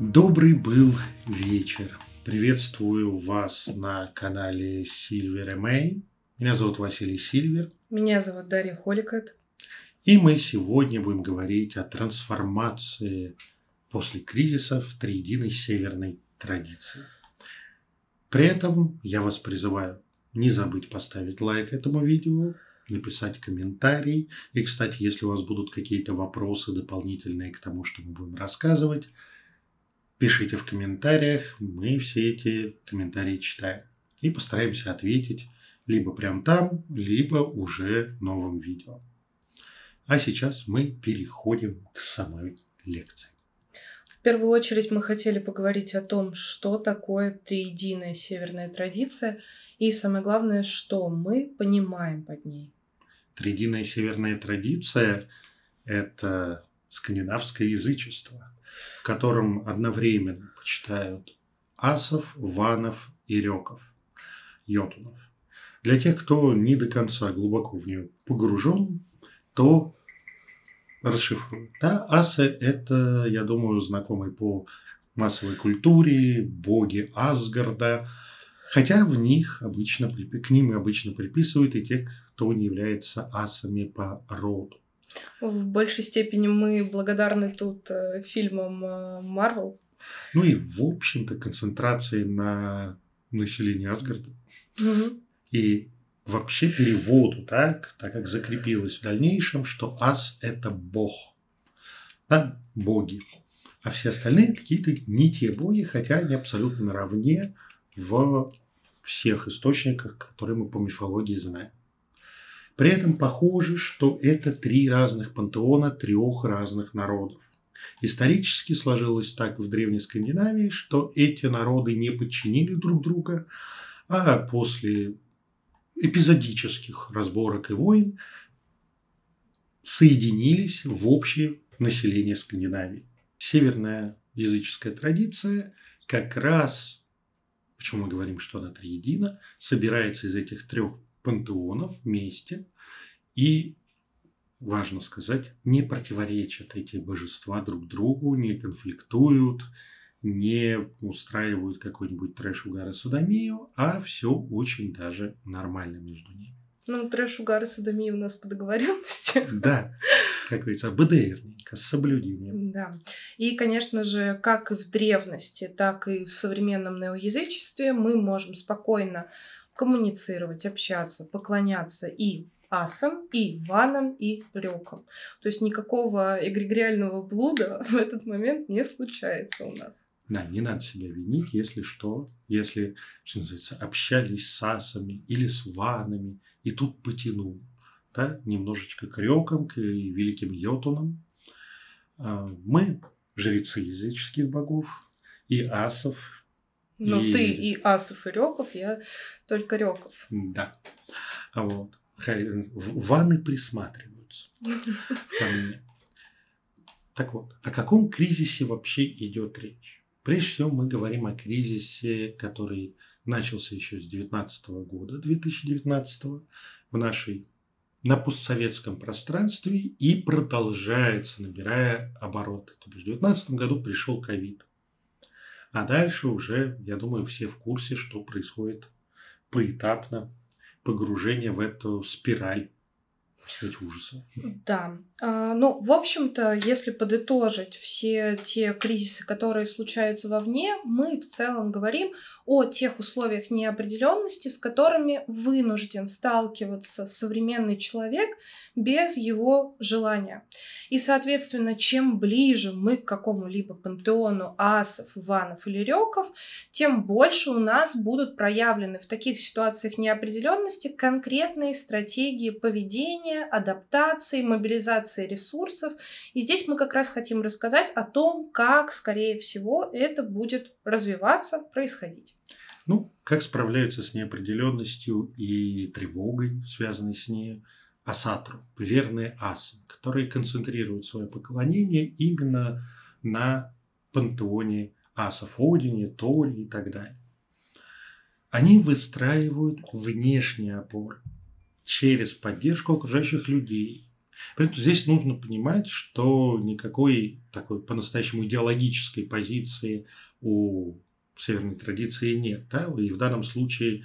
Добрый был вечер. Приветствую вас на канале Silver May. Меня зовут Василий Сильвер. Меня зовут Дарья Холикет. И мы сегодня будем говорить о трансформации после кризиса в триединой северной традиции. При этом я вас призываю не забыть поставить лайк этому видео, написать комментарий. И, кстати, если у вас будут какие-то вопросы дополнительные к тому, что мы будем рассказывать, пишите в комментариях, мы все эти комментарии читаем. И постараемся ответить либо прям там, либо уже новым видео. А сейчас мы переходим к самой лекции. В первую очередь мы хотели поговорить о том, что такое триединая северная традиция и самое главное, что мы понимаем под ней. Триединая северная традиция – это скандинавское язычество, в котором одновременно почитают асов, ванов и реков, йотунов. Для тех, кто не до конца глубоко в нее погружен, то расшифрую. Да, асы – это, я думаю, знакомые по массовой культуре, боги Асгарда, хотя в них обычно, к ним обычно приписывают и те, кто не является асами по роду. В большей степени мы благодарны тут э, фильмам Марвел. Ну и, в общем-то, концентрации на населении Асгарда. Угу. И вообще переводу, так, так как закрепилось в дальнейшем, что ас – это бог. Да, боги. А все остальные какие-то не те боги, хотя они абсолютно наравне в всех источниках, которые мы по мифологии знаем. При этом похоже, что это три разных пантеона трех разных народов. Исторически сложилось так в Древней Скандинавии, что эти народы не подчинили друг друга, а после эпизодических разборок и войн соединились в общее население Скандинавии. Северная языческая традиция как раз, почему мы говорим, что она триедина, собирается из этих трех пантеонов вместе и, важно сказать, не противоречат эти божества друг другу, не конфликтуют, не устраивают какой-нибудь трэш угара садомию, а все очень даже нормально между ними. Ну, трэш угара садомия у нас по договоренности. Да, как говорится, БДРненько, с соблюдением. Да. И, конечно же, как и в древности, так и в современном неоязычестве мы можем спокойно коммуницировать, общаться, поклоняться и асам, и ванам, и рекам. То есть никакого эгрегориального блуда в этот момент не случается у нас. Да, не надо себя винить, если что, если, что называется, общались с асами или с ванами, и тут потянул, да, немножечко к рекам, к великим йотунам. А, мы жрецы языческих богов и асов. Ну, и... ты и асов, и реков, я только реков. Да. А вот. Ванны присматриваются ко мне. Так вот, о каком кризисе вообще идет речь? Прежде всего мы говорим о кризисе, который начался еще с 2019 года, 2019 в нашей на постсоветском пространстве и продолжается, набирая обороты. То есть в 2019 году пришел ковид. А дальше уже, я думаю, все в курсе, что происходит поэтапно погружение в эту спираль сказать, ужаса. Да. А, ну, в общем-то, если подытожить все те кризисы, которые случаются вовне, мы в целом говорим о тех условиях неопределенности, с которыми вынужден сталкиваться современный человек без его желания. И, соответственно, чем ближе мы к какому-либо пантеону асов, ванов или реков, тем больше у нас будут проявлены в таких ситуациях неопределенности конкретные стратегии поведения, адаптации, мобилизации ресурсов. И здесь мы как раз хотим рассказать о том, как, скорее всего, это будет развиваться, происходить. Ну, как справляются с неопределенностью и тревогой, связанной с ней, асатру, верные асы, которые концентрируют свое поклонение именно на пантеоне асов, Одине, Торе и так далее. Они выстраивают внешние опоры через поддержку окружающих людей, В принципе, здесь нужно понимать, что никакой такой по-настоящему идеологической позиции у северной традиции нет. Да? И в данном случае,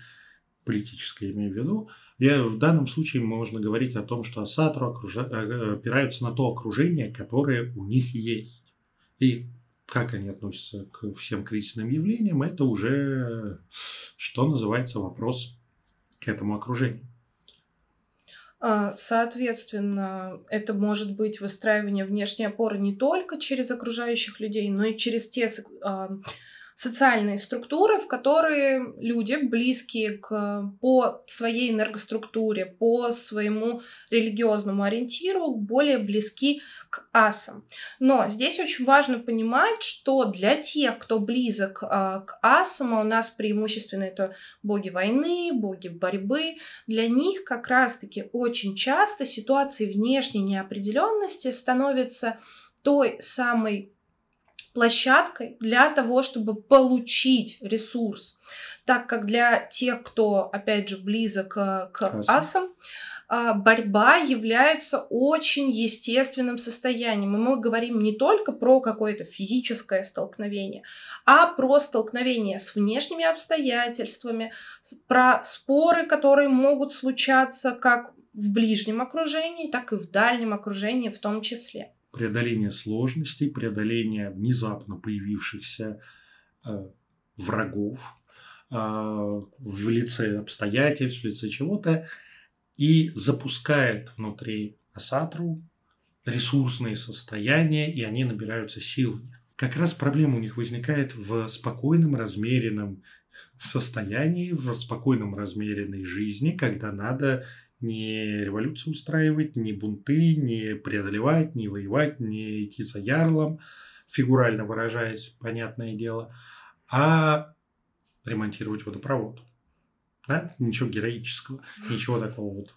политической имею в виду, я, в данном случае можно говорить о том, что Асатру. Э, опираются на то окружение, которое у них есть. И как они относятся к всем кризисным явлениям, это уже, что называется, вопрос к этому окружению. А, соответственно, это может быть выстраивание внешней опоры не только через окружающих людей, но и через те а, социальные структуры, в которые люди, близкие к, по своей энергоструктуре, по своему религиозному ориентиру, более близки к асам. Но здесь очень важно понимать, что для тех, кто близок а, к асам, а у нас преимущественно это боги войны, боги борьбы, для них как раз-таки очень часто ситуации внешней неопределенности становятся той самой площадкой для того, чтобы получить ресурс. Так как для тех, кто, опять же, близок к, к асам, а, борьба является очень естественным состоянием. И мы говорим не только про какое-то физическое столкновение, а про столкновение с внешними обстоятельствами, про споры, которые могут случаться как в ближнем окружении, так и в дальнем окружении в том числе преодоление сложностей, преодоление внезапно появившихся э, врагов э, в лице обстоятельств, в лице чего-то, и запускает внутри Асатру ресурсные состояния, и они набираются силами. Как раз проблема у них возникает в спокойном, размеренном состоянии, в спокойном, размеренной жизни, когда надо не революцию устраивать, не бунты, не преодолевать, не воевать, не идти за ярлом, фигурально выражаясь, понятное дело, а ремонтировать водопровод. Да? Ничего героического, ничего такого вот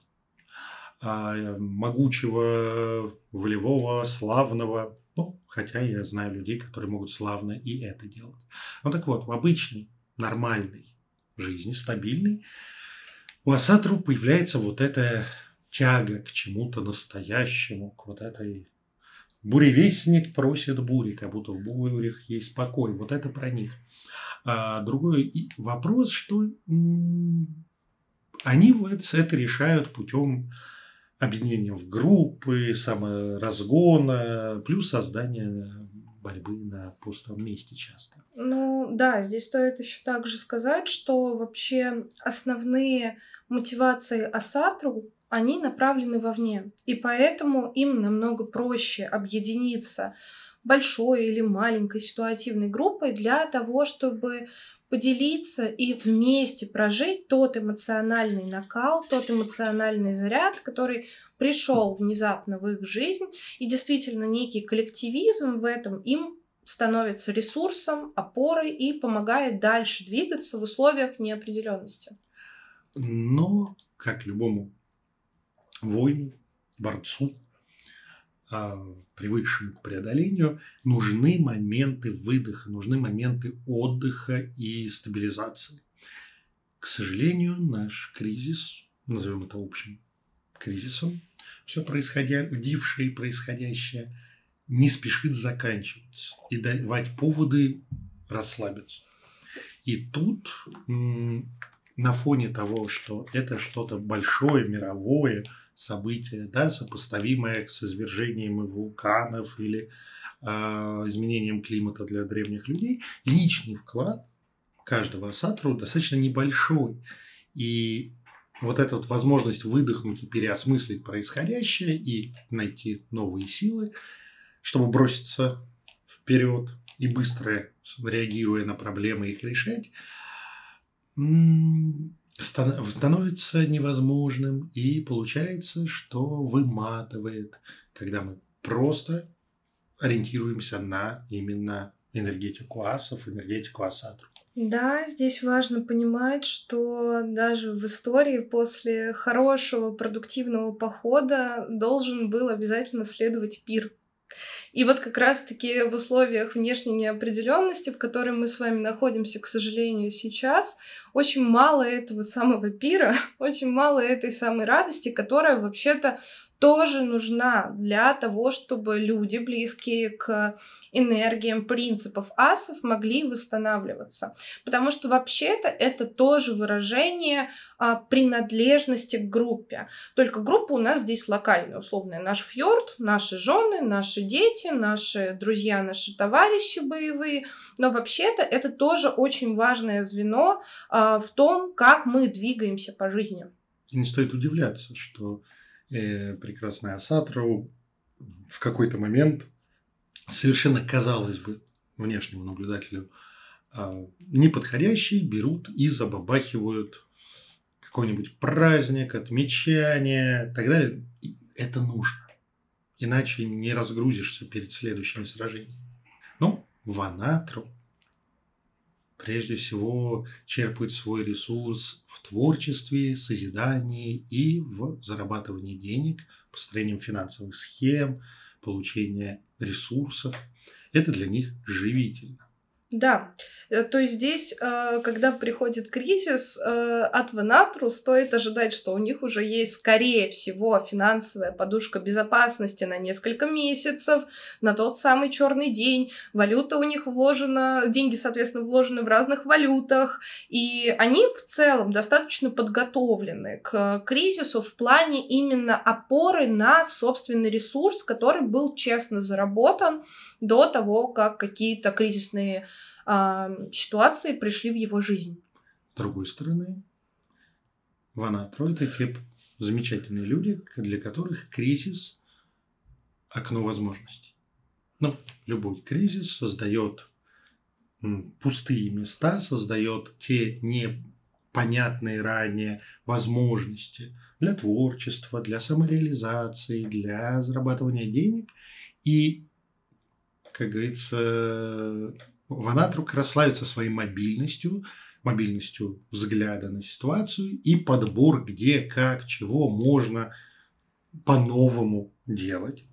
а, могучего, волевого, славного. Ну, хотя я знаю людей, которые могут славно и это делать. Ну так вот, в обычной, нормальной жизни, стабильной, у Асатру появляется вот эта тяга к чему-то настоящему, к вот этой Буревестник просит бури, как будто в бурях есть покой. Вот это про них. А другой вопрос, что они это решают путем объединения в группы, саморазгона, плюс создания борьбы на пустом месте часто. Ну да, здесь стоит еще также сказать, что вообще основные мотивации Асатру, они направлены вовне. И поэтому им намного проще объединиться большой или маленькой ситуативной группой для того, чтобы поделиться и вместе прожить тот эмоциональный накал, тот эмоциональный заряд, который пришел внезапно в их жизнь, и действительно некий коллективизм в этом им становится ресурсом, опорой и помогает дальше двигаться в условиях неопределенности. Но, как любому воину, борцу, а, привыкшему к преодолению, нужны моменты выдоха, нужны моменты отдыха и стабилизации. К сожалению, наш кризис, назовем это общим кризисом, все происходящее и происходящее не спешит заканчиваться и давать поводы расслабиться. И тут на фоне того, что это что-то большое, мировое – событие, да, сопоставимое с извержением вулканов или э, изменением климата для древних людей, личный вклад каждого асатру достаточно небольшой. И вот эта вот возможность выдохнуть и переосмыслить происходящее и найти новые силы, чтобы броситься вперед и быстро реагируя на проблемы их решать, становится невозможным, и получается, что выматывает, когда мы просто ориентируемся на именно энергетику асов, энергетику асатру. Да, здесь важно понимать, что даже в истории после хорошего продуктивного похода должен был обязательно следовать пир. И вот как раз-таки в условиях внешней неопределенности, в которой мы с вами находимся, к сожалению, сейчас, очень мало этого самого пира, очень мало этой самой радости, которая вообще-то тоже нужна для того, чтобы люди, близкие к энергиям принципов асов, могли восстанавливаться. Потому что вообще-то это тоже выражение а, принадлежности к группе. Только группа у нас здесь локальная, условная. Наш фьорд, наши жены, наши дети, наши друзья, наши товарищи боевые. Но вообще-то это тоже очень важное звено а, в том, как мы двигаемся по жизни. И не стоит удивляться, что э, прекрасная Асатру в какой-то момент совершенно, казалось бы, внешнему наблюдателю э, неподходящий берут и забабахивают какой-нибудь праздник, отмечание и так далее. И это нужно. Иначе не разгрузишься перед следующими сражениями. Ну, Ванатру прежде всего черпают свой ресурс в творчестве, созидании и в зарабатывании денег, построением финансовых схем, получения ресурсов. Это для них живительно. Да, э, то есть здесь, э, когда приходит кризис, э, от Венатру стоит ожидать, что у них уже есть, скорее всего, финансовая подушка безопасности на несколько месяцев, на тот самый черный день. Валюта у них вложена, деньги, соответственно, вложены в разных валютах, и они в целом достаточно подготовлены к кризису в плане именно опоры на собственный ресурс, который был честно заработан до того, как какие-то кризисные ситуации пришли в его жизнь. С другой стороны, Ванатро – это те замечательные люди, для которых кризис – окно возможностей. Ну, любой кризис создает пустые места, создает те непонятные ранее возможности для творчества, для самореализации, для зарабатывания денег. И, как говорится, Ванатрук расславится своей мобильностью, мобильностью взгляда на ситуацию и подбор, где, как, чего можно по-новому делать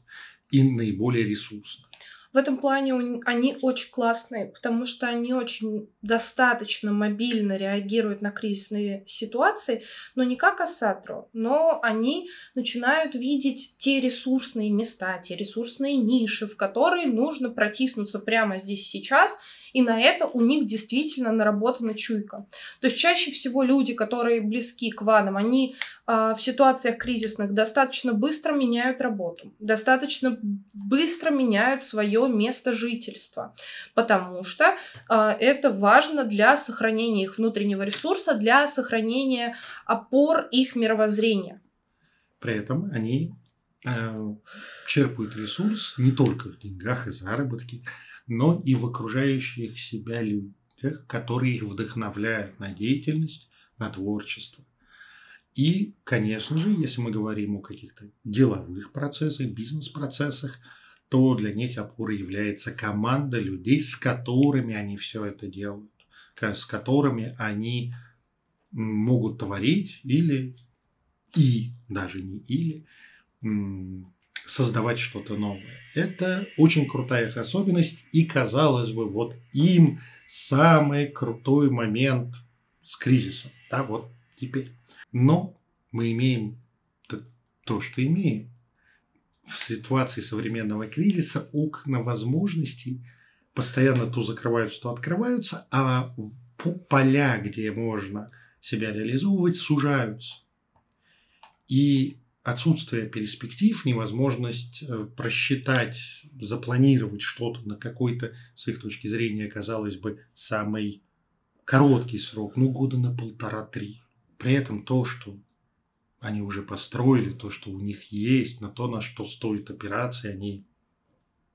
и наиболее ресурсно. В этом плане они очень классные, потому что они очень достаточно мобильно реагируют на кризисные ситуации, но не как Асатру, но они начинают видеть те ресурсные места, те ресурсные ниши, в которые нужно протиснуться прямо здесь сейчас – и на это у них действительно наработана чуйка. То есть чаще всего люди, которые близки к ванам, они э, в ситуациях кризисных достаточно быстро меняют работу, достаточно быстро меняют свое место жительства, потому что э, это важно для сохранения их внутреннего ресурса, для сохранения опор их мировоззрения. При этом они э, черпают ресурс не только в деньгах и заработке, но и в окружающих себя людях, которые их вдохновляют на деятельность, на творчество. И, конечно же, если мы говорим о каких-то деловых процессах, бизнес-процессах, то для них опорой является команда людей, с которыми они все это делают, с которыми они могут творить или и даже не или создавать что-то новое. Это очень крутая их особенность, и казалось бы, вот им самый крутой момент с кризисом, да, вот теперь. Но мы имеем то, что имеем. В ситуации современного кризиса окна возможностей постоянно то закрываются, то открываются, а поля, где можно себя реализовывать, сужаются. И отсутствие перспектив, невозможность э, просчитать, запланировать что-то на какой-то, с их точки зрения, казалось бы, самый короткий срок, ну, года на полтора-три. При этом то, что они уже построили, то, что у них есть, на то, на что стоит операция, они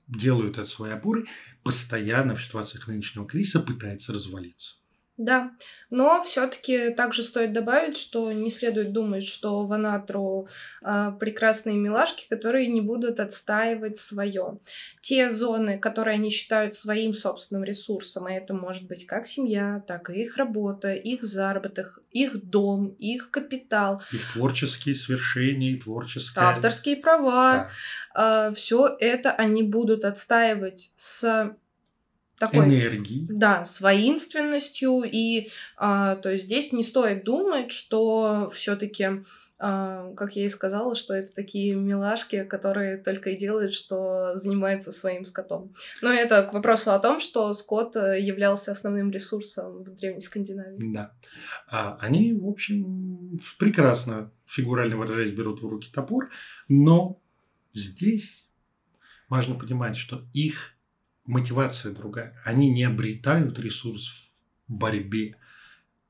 делают от своей опоры, постоянно в ситуациях нынешнего кризиса пытается развалиться. Да, но все-таки также стоит добавить, что не следует думать, что в Анатру э, прекрасные милашки, которые не будут отстаивать свое. Те зоны, которые они считают своим собственным ресурсом, и это может быть как семья, так и их работа, их заработок, их дом, их капитал. Их творческие свершения, творческие... Авторские права. Да. Э, все это они будут отстаивать с такой, энергии. Да, с воинственностью. И а, то есть здесь не стоит думать, что все-таки а, как я и сказала, что это такие милашки, которые только и делают, что занимаются своим скотом. Но это к вопросу о том, что скот э, являлся основным ресурсом в Древней Скандинавии. Да. А они, в общем, прекрасно, фигурально выражаясь, берут в руки топор, но здесь важно понимать, что их мотивация другая. Они не обретают ресурс в борьбе,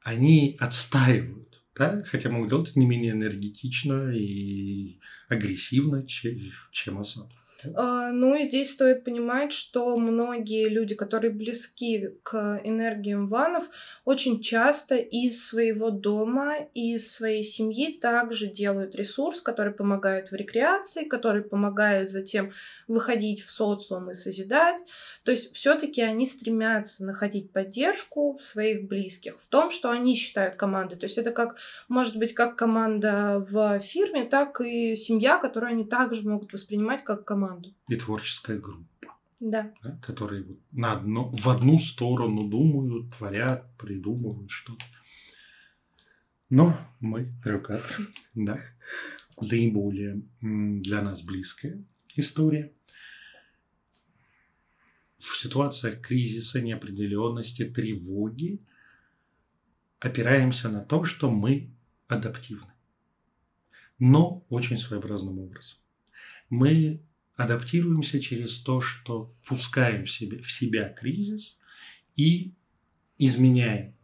они отстаивают да, хотя могут делать это не менее энергетично и агрессивно, чем, Асад. А, ну и здесь стоит понимать, что многие люди, которые близки к энергиям ванов, очень часто из своего дома, из своей семьи также делают ресурс, который помогает в рекреации, который помогает затем выходить в социум и созидать. То есть все-таки они стремятся находить поддержку в своих близких, в том, что они считают командой. То есть это как, может быть, как команда в фирме, так и семья, которую они также могут воспринимать как команду команду. И творческая группа. Да. да которые вот на одно, в одну сторону думают, творят, придумывают что-то. Но мы, рюкатор, да, наиболее для нас близкая история. В ситуациях кризиса, неопределенности, тревоги опираемся на то, что мы адаптивны. Но очень своеобразным образом. Мы адаптируемся через то, что пускаем в, себе, в себя кризис и изменяем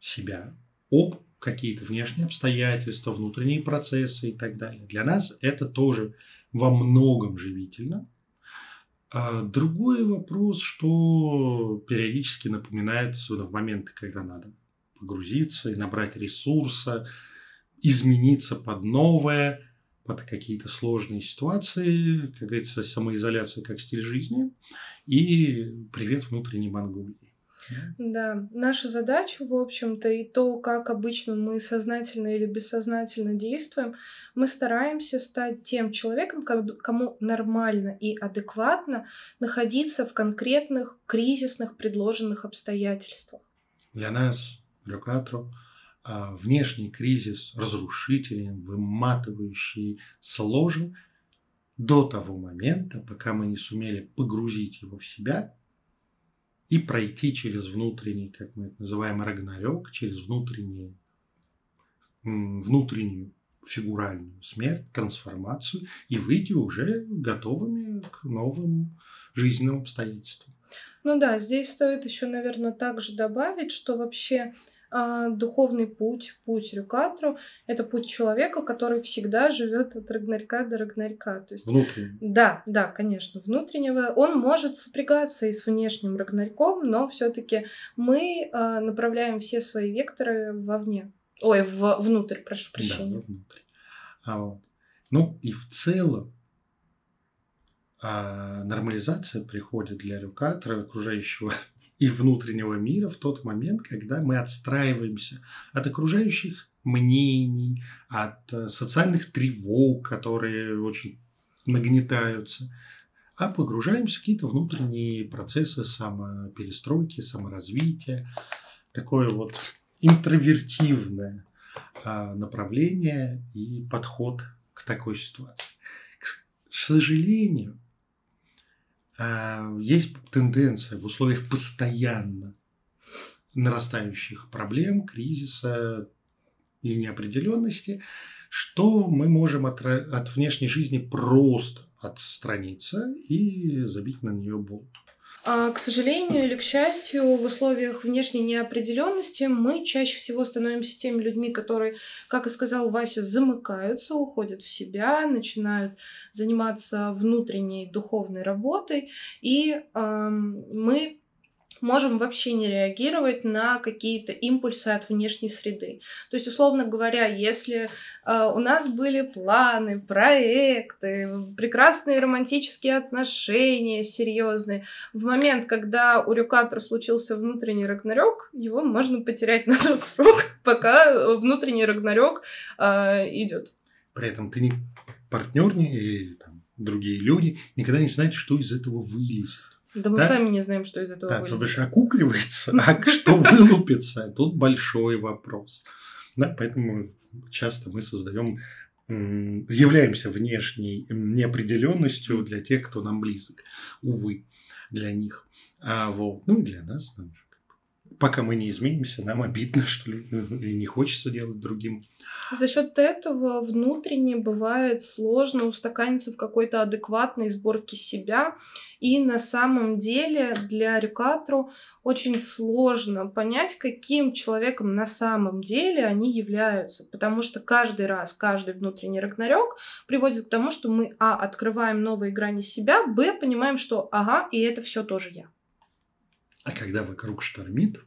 себя об какие-то внешние обстоятельства, внутренние процессы и так далее. Для нас это тоже во многом живительно. А другой вопрос, что периодически напоминает, особенно в моменты, когда надо погрузиться и набрать ресурса, измениться под новое – под какие-то сложные ситуации, как говорится, самоизоляция как стиль жизни и привет внутренней Монголии. Да, наша задача, в общем-то, и то, как обычно мы сознательно или бессознательно действуем, мы стараемся стать тем человеком, кому нормально и адекватно находиться в конкретных кризисных предложенных обстоятельствах. Для нас, Рюкатру, а, внешний кризис разрушительный, выматывающий, сложен до того момента, пока мы не сумели погрузить его в себя и пройти через внутренний, как мы это называем, рагнарёк, через внутренний, внутреннюю фигуральную смерть, трансформацию и выйти уже готовыми к новым жизненным обстоятельствам. Ну да, здесь стоит еще, наверное, также добавить, что вообще а, духовный путь, путь Рюкатру, это путь человека, который всегда живет от Рагнарька до Рагнарька. То есть, Внутренне. Да, да, конечно, внутреннего. Он может сопрягаться и с внешним Рагнарьком, но все-таки мы а, направляем все свои векторы вовне. Ой, в, внутрь, прошу прощения. Да, внутрь. А вот. Ну и в целом а, нормализация приходит для Рюкатра, окружающего и внутреннего мира в тот момент, когда мы отстраиваемся от окружающих мнений, от э, социальных тревог, которые очень нагнетаются, а погружаемся в какие-то внутренние процессы самоперестройки, саморазвития, такое вот интровертивное а, направление и подход к такой ситуации. К сожалению, есть тенденция в условиях постоянно нарастающих проблем, кризиса и неопределенности, что мы можем от, от внешней жизни просто отстраниться и забить на нее болт. А, к сожалению или к счастью, в условиях внешней неопределенности мы чаще всего становимся теми людьми, которые, как и сказал Вася, замыкаются, уходят в себя, начинают заниматься внутренней духовной работой, и э, мы можем вообще не реагировать на какие-то импульсы от внешней среды. То есть, условно говоря, если э, у нас были планы, проекты, прекрасные романтические отношения, серьезные, в момент, когда у Рюкатора случился внутренний рагнарёк, его можно потерять на тот срок, пока внутренний рагнарёк э, идет. При этом ты не партнер, не, и там, другие люди никогда не знаете, что из этого вылезет. Да мы Да? сами не знаем, что из этого Да, то вылезет. бишь окукливается, а что вылупится, тут большой вопрос. Да, поэтому часто мы создаем, являемся внешней неопределенностью для тех, кто нам близок. Увы, для них. А вот, ну и для нас. нам же как бы. Пока мы не изменимся, нам обидно, что ли, и не хочется делать другим. За счет этого внутренне бывает сложно устаканиться в какой-то адекватной сборке себя. И на самом деле для Рюкатру очень сложно понять, каким человеком на самом деле они являются. Потому что каждый раз, каждый внутренний рагнарёк приводит к тому, что мы, а, открываем новые грани себя, б, понимаем, что, ага, и это все тоже я. А когда вокруг штормит,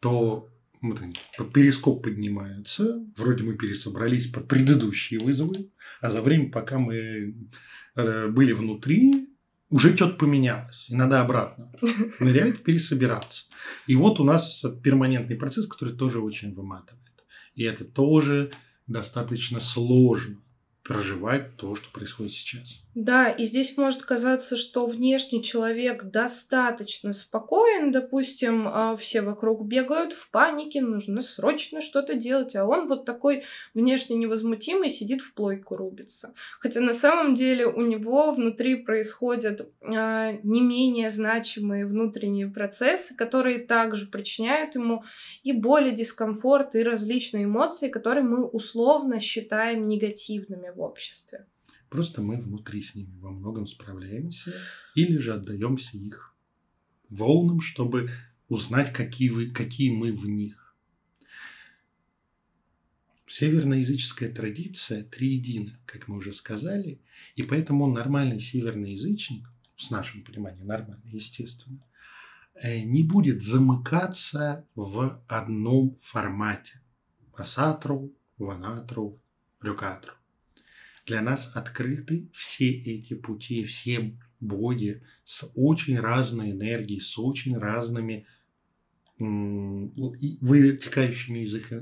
то вот они, перископ поднимается, вроде мы пересобрались под предыдущие вызовы, а за время, пока мы э, были внутри, уже что-то поменялось, и надо обратно нырять, пересобираться. И вот у нас перманентный процесс, который тоже очень выматывает. И это тоже достаточно сложно проживать то, что происходит сейчас. Да, и здесь может казаться, что внешний человек достаточно спокоен, допустим, а, все вокруг бегают в панике, нужно срочно что-то делать, а он вот такой внешне невозмутимый сидит в плойку рубится. Хотя на самом деле у него внутри происходят а, не менее значимые внутренние процессы, которые также причиняют ему и боль, дискомфорт, и различные эмоции, которые мы условно считаем негативными в обществе. Просто мы внутри с ними во многом справляемся или же отдаемся их волнам, чтобы узнать, какие, вы, какие мы в них. Северноязыческая традиция триедина, как мы уже сказали, и поэтому нормальный северный язычник, с нашим пониманием нормальный, естественно, э, не будет замыкаться в одном формате. Асатру, ванатру, рюкатру. Для нас открыты все эти пути, все боги с очень разной энергией, с очень разными и вытекающими из, их,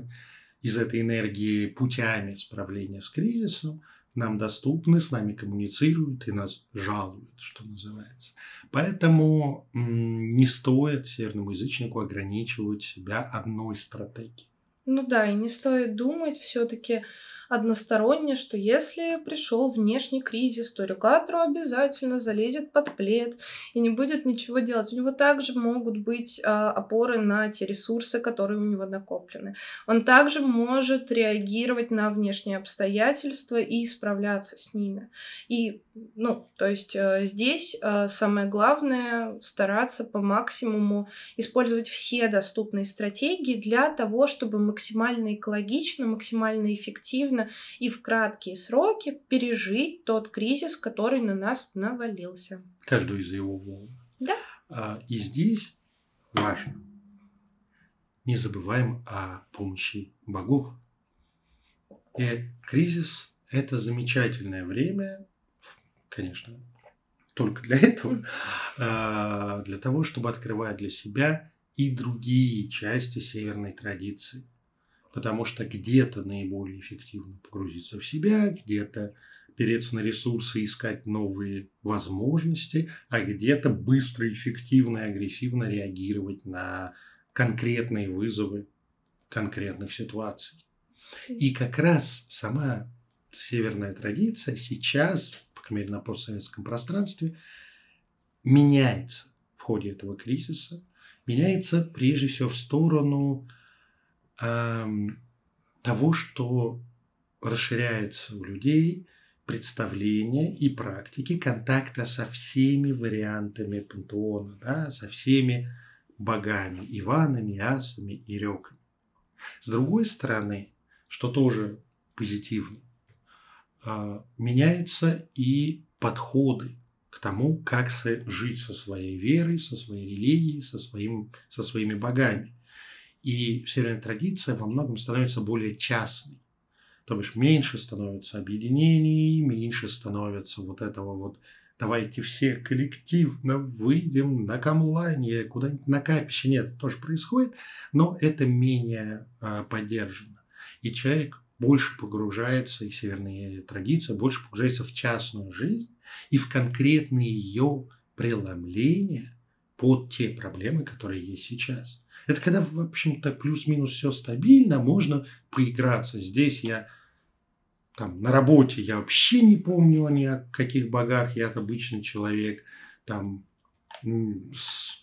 из этой энергии путями справления с кризисом нам доступны, с нами коммуницируют и нас жалуют, что называется. Поэтому не стоит северному язычнику ограничивать себя одной стратегией. Ну да, и не стоит думать все-таки односторонне, что если пришел внешний кризис, то Рюкатру обязательно залезет под плед и не будет ничего делать. У него также могут быть а, опоры на те ресурсы, которые у него накоплены. Он также может реагировать на внешние обстоятельства и справляться с ними. И, ну, то есть э, здесь э, самое главное стараться по максимуму использовать все доступные стратегии для того, чтобы максимально экологично, максимально эффективно и в краткие сроки пережить тот кризис, который на нас навалился. Каждую из его волн. Да. А, И здесь важно, не забываем о помощи богов. И кризис – это замечательное время, конечно, только для этого, а, для того, чтобы открывать для себя и другие части северной традиции. Потому что где-то наиболее эффективно погрузиться в себя, где-то переться на ресурсы, искать новые возможности, а где-то быстро, эффективно и агрессивно реагировать на конкретные вызовы конкретных ситуаций. И как раз сама северная традиция сейчас, по крайней мере, на постсоветском пространстве, меняется в ходе этого кризиса, меняется прежде всего в сторону того, что расширяется у людей представление и практики контакта со всеми вариантами пантеона, да, со всеми богами, Иванами, Асами и Реками. С другой стороны, что тоже позитивно, а, меняются и подходы к тому, как жить со своей верой, со своей религией, со, своим, со своими богами. И северная традиция во многом становится более частной. То бишь меньше становится объединений, меньше становится вот этого вот давайте все коллективно выйдем на камланье, куда-нибудь на капище. Нет, тоже происходит, но это менее а, поддержано. И человек больше погружается, и северная традиция больше погружается в частную жизнь и в конкретные ее преломление под те проблемы, которые есть сейчас. Это когда, в общем-то, плюс-минус все стабильно, можно поиграться. Здесь я там на работе я вообще не помню ни о каких богах, я обычный человек, там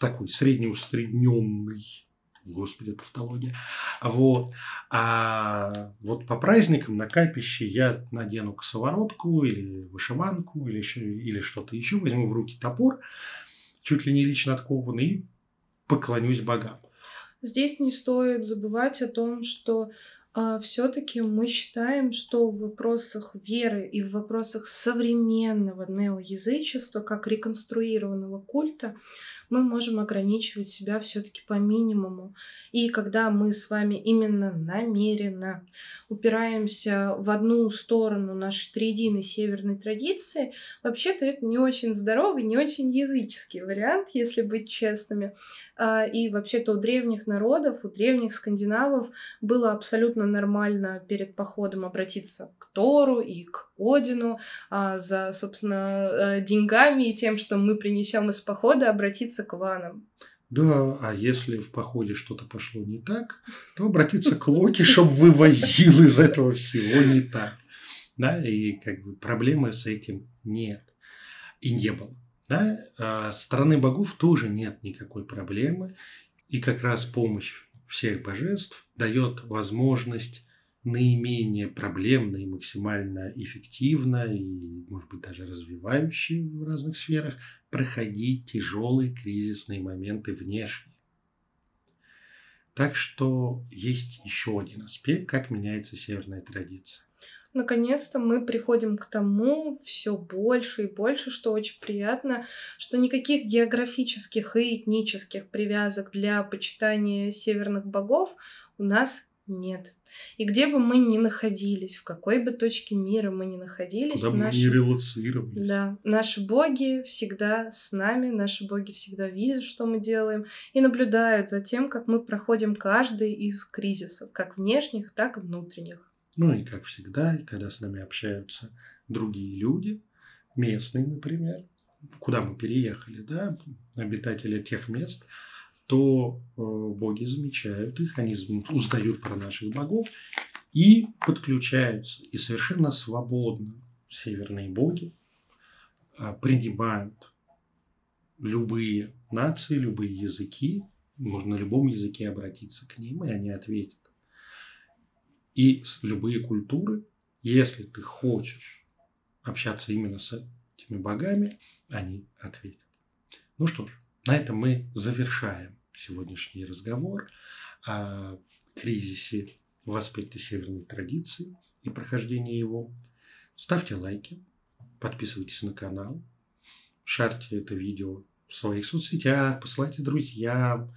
такой среднеусредненный, господи, тавтология, вот, а вот по праздникам на капище я надену косоворотку или вышиванку или, еще, или что-то еще, возьму в руки топор, чуть ли не лично откованный, и поклонюсь богам. Здесь не стоит забывать о том, что а, все-таки мы считаем, что в вопросах веры и в вопросах современного неоязычества, как реконструированного культа, мы можем ограничивать себя все-таки по минимуму. И когда мы с вами именно намеренно упираемся в одну сторону нашей триединой северной традиции, вообще-то это не очень здоровый, не очень языческий вариант, если быть честными. А, и вообще-то у древних народов, у древних скандинавов было абсолютно нормально перед походом обратиться к Тору и к Одину а, за, собственно, э, деньгами и тем, что мы принесем из похода, обратиться к ванам. Да, а если в походе что-то пошло не так, то обратиться к Локи, чтобы вывозил из этого всего не так. Да, и как бы проблемы с этим нет. И не было. Да? А стороны богов тоже нет никакой проблемы. И как раз помощь всех божеств дает возможность наименее проблемно и максимально эффективно и, может быть, даже развивающие в разных сферах проходить тяжелые кризисные моменты внешние. Так что есть еще один аспект, как меняется северная традиция. Наконец-то мы приходим к тому все больше и больше, что очень приятно, что никаких географических и этнических привязок для почитания северных богов у нас нет. И где бы мы ни находились, в какой бы точке мира мы ни находились, Куда наши... мы не релацировались. Да, наши боги всегда с нами, наши боги всегда видят, что мы делаем, и наблюдают за тем, как мы проходим каждый из кризисов, как внешних, так и внутренних. Ну и как всегда, когда с нами общаются другие люди, местные, например, куда мы переехали, да, обитатели тех мест, то э, боги замечают их, они узнают про наших богов и подключаются. И совершенно свободно северные боги э, принимают любые нации, любые языки, можно на любом языке обратиться к ним, и они ответят. И любые культуры, если ты хочешь общаться именно с этими богами, они ответят. Ну что ж, на этом мы завершаем сегодняшний разговор о кризисе в аспекте северной традиции и прохождения его. Ставьте лайки, подписывайтесь на канал, шарьте это видео в своих соцсетях, посылайте друзьям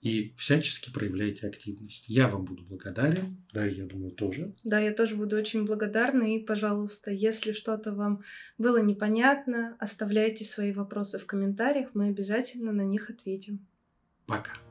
и всячески проявляйте активность. Я вам буду благодарен, да, я думаю, тоже. Да, я тоже буду очень благодарна. И, пожалуйста, если что-то вам было непонятно, оставляйте свои вопросы в комментариях, мы обязательно на них ответим. Пока.